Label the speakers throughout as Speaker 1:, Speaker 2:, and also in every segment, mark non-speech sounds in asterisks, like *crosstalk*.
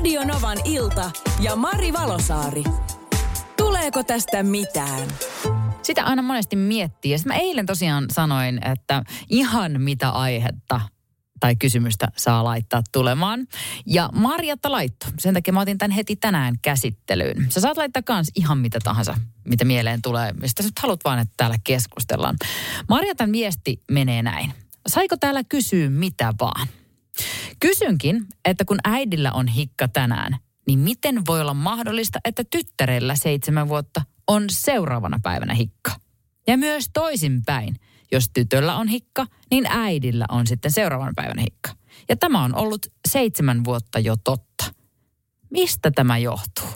Speaker 1: Radio Novan ilta ja Mari Valosaari. Tuleeko tästä mitään?
Speaker 2: Sitä aina monesti miettii. Ja mä eilen tosiaan sanoin, että ihan mitä aihetta tai kysymystä saa laittaa tulemaan. Ja Marjatta laitto. Sen takia mä otin tämän heti tänään käsittelyyn. Sä saat laittaa kans ihan mitä tahansa, mitä mieleen tulee, mistä sä haluat vaan, että täällä keskustellaan. Marjatan viesti menee näin. Saiko täällä kysyä mitä vaan? Kysynkin, että kun äidillä on hikka tänään, niin miten voi olla mahdollista, että tyttärellä seitsemän vuotta on seuraavana päivänä hikka? Ja myös toisinpäin. Jos tytöllä on hikka, niin äidillä on sitten seuraavan päivänä hikka. Ja tämä on ollut seitsemän vuotta jo totta. Mistä tämä johtuu?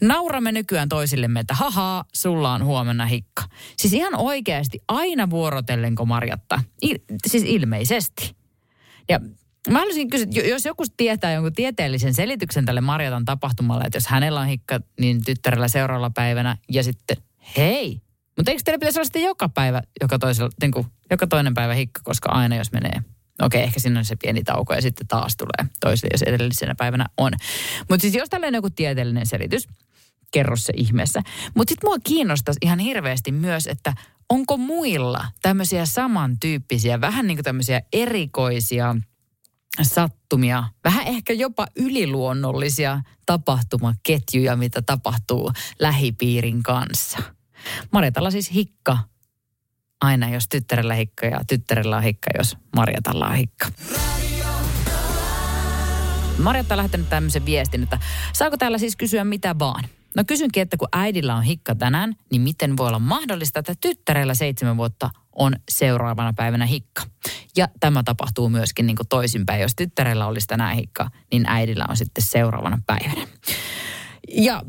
Speaker 2: Nauramme nykyään toisillemme, että haha, sulla on huomenna hikka. Siis ihan oikeasti aina vuorotellenko Marjatta? Il, siis ilmeisesti. Ja Mä haluaisin kysyä, jos joku tietää jonkun tieteellisen selityksen tälle Marjatan tapahtumalle, että jos hänellä on hikka, niin tyttärellä seuraavalla päivänä ja sitten hei. Mutta eikö teillä pitäisi olla sitten joka päivä, joka, toisella, niin kuin, joka toinen päivä hikka, koska aina jos menee Okei, ehkä siinä on se pieni tauko ja sitten taas tulee toiselle, jos edellisenä päivänä on. Mutta siis jos tällä on joku tieteellinen selitys, kerro se ihmeessä. Mutta sitten mua kiinnostaisi ihan hirveästi myös, että onko muilla tämmöisiä samantyyppisiä, vähän niin kuin tämmöisiä erikoisia – sattumia, vähän ehkä jopa yliluonnollisia tapahtumaketjuja, mitä tapahtuu lähipiirin kanssa. Marjatalla siis hikka aina, jos tyttärellä hikka ja tyttärellä on hikka, jos Marjatalla on hikka. Marjatta on lähettänyt tämmöisen viestin, että saako täällä siis kysyä mitä vaan? No kysynkin, että kun äidillä on hikka tänään, niin miten voi olla mahdollista, että tyttärellä seitsemän vuotta on seuraavana päivänä hikka. Ja tämä tapahtuu myöskin niin toisinpäin. Jos tyttärellä olisi tänään hikka, niin äidillä on sitten seuraavana päivänä. Ja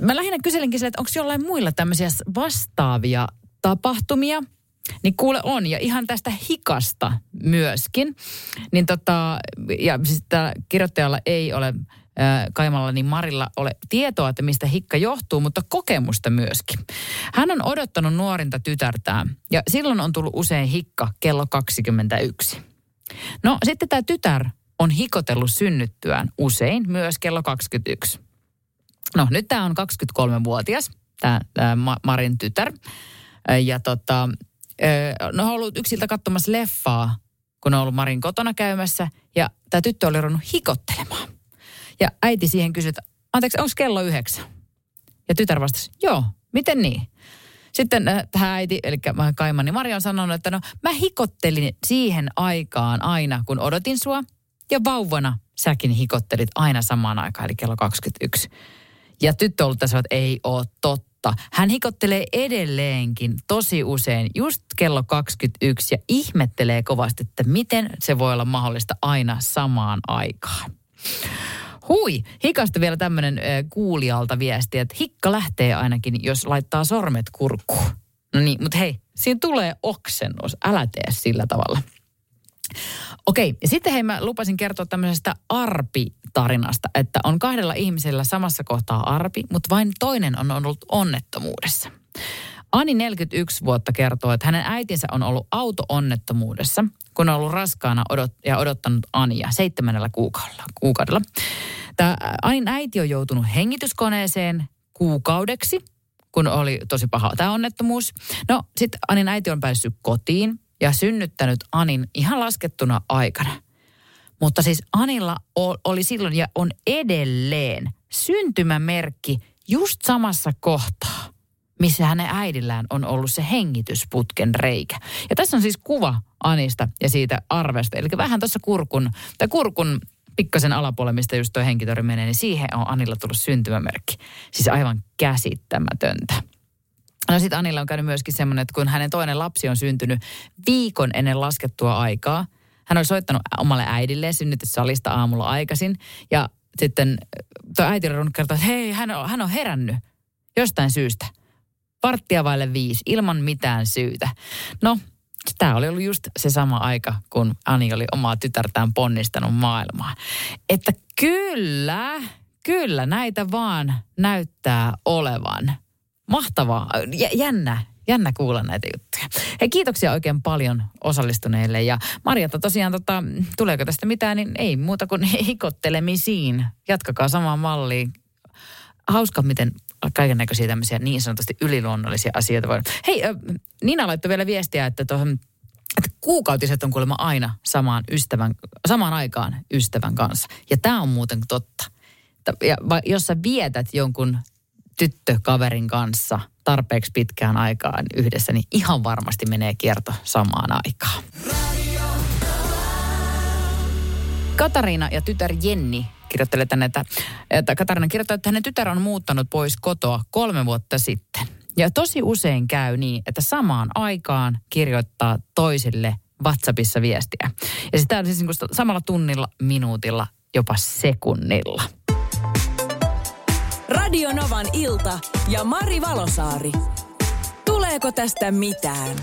Speaker 2: mä lähinnä kyselinkin sille, että onko jollain muilla tämmöisiä vastaavia tapahtumia. Niin kuule on, ja ihan tästä hikasta myöskin. Niin tota, ja siis kirjoittajalla ei ole Kaimalla niin Marilla ole tietoa, että mistä hikka johtuu, mutta kokemusta myöskin. Hän on odottanut nuorinta tytärtään ja silloin on tullut usein hikka kello 21. No sitten tämä tytär on hikotellut synnyttyään usein myös kello 21. No nyt tämä on 23-vuotias, tämä Marin tytär. Ja tota, no on ollut yksiltä katsomassa leffaa, kun on ollut Marin kotona käymässä. Ja tämä tyttö oli ruvennut hikottelemaan. Ja äiti siihen kysyi, että anteeksi, onko kello yhdeksän? Ja tytär vastasi, joo, miten niin? Sitten äh, tähän äiti, eli Kaimani Maria on sanonut, että no mä hikottelin siihen aikaan aina, kun odotin sua. Ja vauvana säkin hikottelit aina samaan aikaan, eli kello 21. Ja tyttö ollut tässä, että ei ole totta. Hän hikottelee edelleenkin tosi usein just kello 21 ja ihmettelee kovasti, että miten se voi olla mahdollista aina samaan aikaan. Hui, hikasta vielä tämmöinen kuulijalta viesti, että hikka lähtee ainakin, jos laittaa sormet kurkkuun. No niin, mutta hei, siinä tulee oksennus. Älä tee sillä tavalla. Okei, ja sitten hei mä lupasin kertoa tämmöisestä arpi-tarinasta, että on kahdella ihmisellä samassa kohtaa arpi, mutta vain toinen on ollut onnettomuudessa. Ani 41 vuotta kertoo, että hänen äitinsä on ollut auto-onnettomuudessa, kun on ollut raskaana odot, ja odottanut Ania seitsemännellä kuukaudella. kuukaudella. Tämä Anin äiti on joutunut hengityskoneeseen kuukaudeksi, kun oli tosi paha tämä onnettomuus. No sitten Anin äiti on päässyt kotiin ja synnyttänyt Anin ihan laskettuna aikana. Mutta siis Anilla oli silloin ja on edelleen syntymämerkki just samassa kohtaa missä hänen äidillään on ollut se hengitysputken reikä. Ja tässä on siis kuva Anista ja siitä arvesta. Eli vähän tuossa kurkun, tai kurkun pikkasen alapuolelle, mistä just tuo henkitori menee, niin siihen on Anilla tullut syntymämerkki. Siis aivan käsittämätöntä. No sitten Anilla on käynyt myöskin semmoinen, että kun hänen toinen lapsi on syntynyt viikon ennen laskettua aikaa, hän oli soittanut omalle äidilleen synnytyssalista aamulla aikaisin. Ja sitten tuo äiti on kertoa, että hei, hän on, hän on herännyt jostain syystä – Varttia vaille viisi, ilman mitään syytä. No, tämä oli ollut just se sama aika, kun Ani oli omaa tytärtään ponnistanut maailmaan. Että kyllä, kyllä näitä vaan näyttää olevan. Mahtavaa, jännä, Jännä kuulla näitä juttuja. Hei, kiitoksia oikein paljon osallistuneille. Ja Marjatta tosiaan, tota, tuleeko tästä mitään, niin ei muuta kuin *laughs* heikottelemisiin. Jatkakaa samaan malliin. Hauska, miten kaiken näköisiä tämmöisiä niin sanotusti yliluonnollisia asioita voi. Hei, Nina laittoi vielä viestiä, että tuohon että kuukautiset on kuulemma aina samaan, ystävän, samaan aikaan ystävän kanssa. Ja tämä on muuten totta. Ja jos sä vietät jonkun tyttökaverin kanssa tarpeeksi pitkään aikaan yhdessä, niin ihan varmasti menee kierto samaan aikaan. Katariina ja tytär Jenni kirjoittelee tänne, että, että Katariina kirjoittaa, että hänen tytär on muuttanut pois kotoa kolme vuotta sitten. Ja tosi usein käy niin, että samaan aikaan kirjoittaa toisille WhatsAppissa viestiä. Ja sitä on siis niin samalla tunnilla, minuutilla, jopa sekunnilla.
Speaker 1: Radio Novan ilta ja Mari Valosaari. Tuleeko tästä mitään?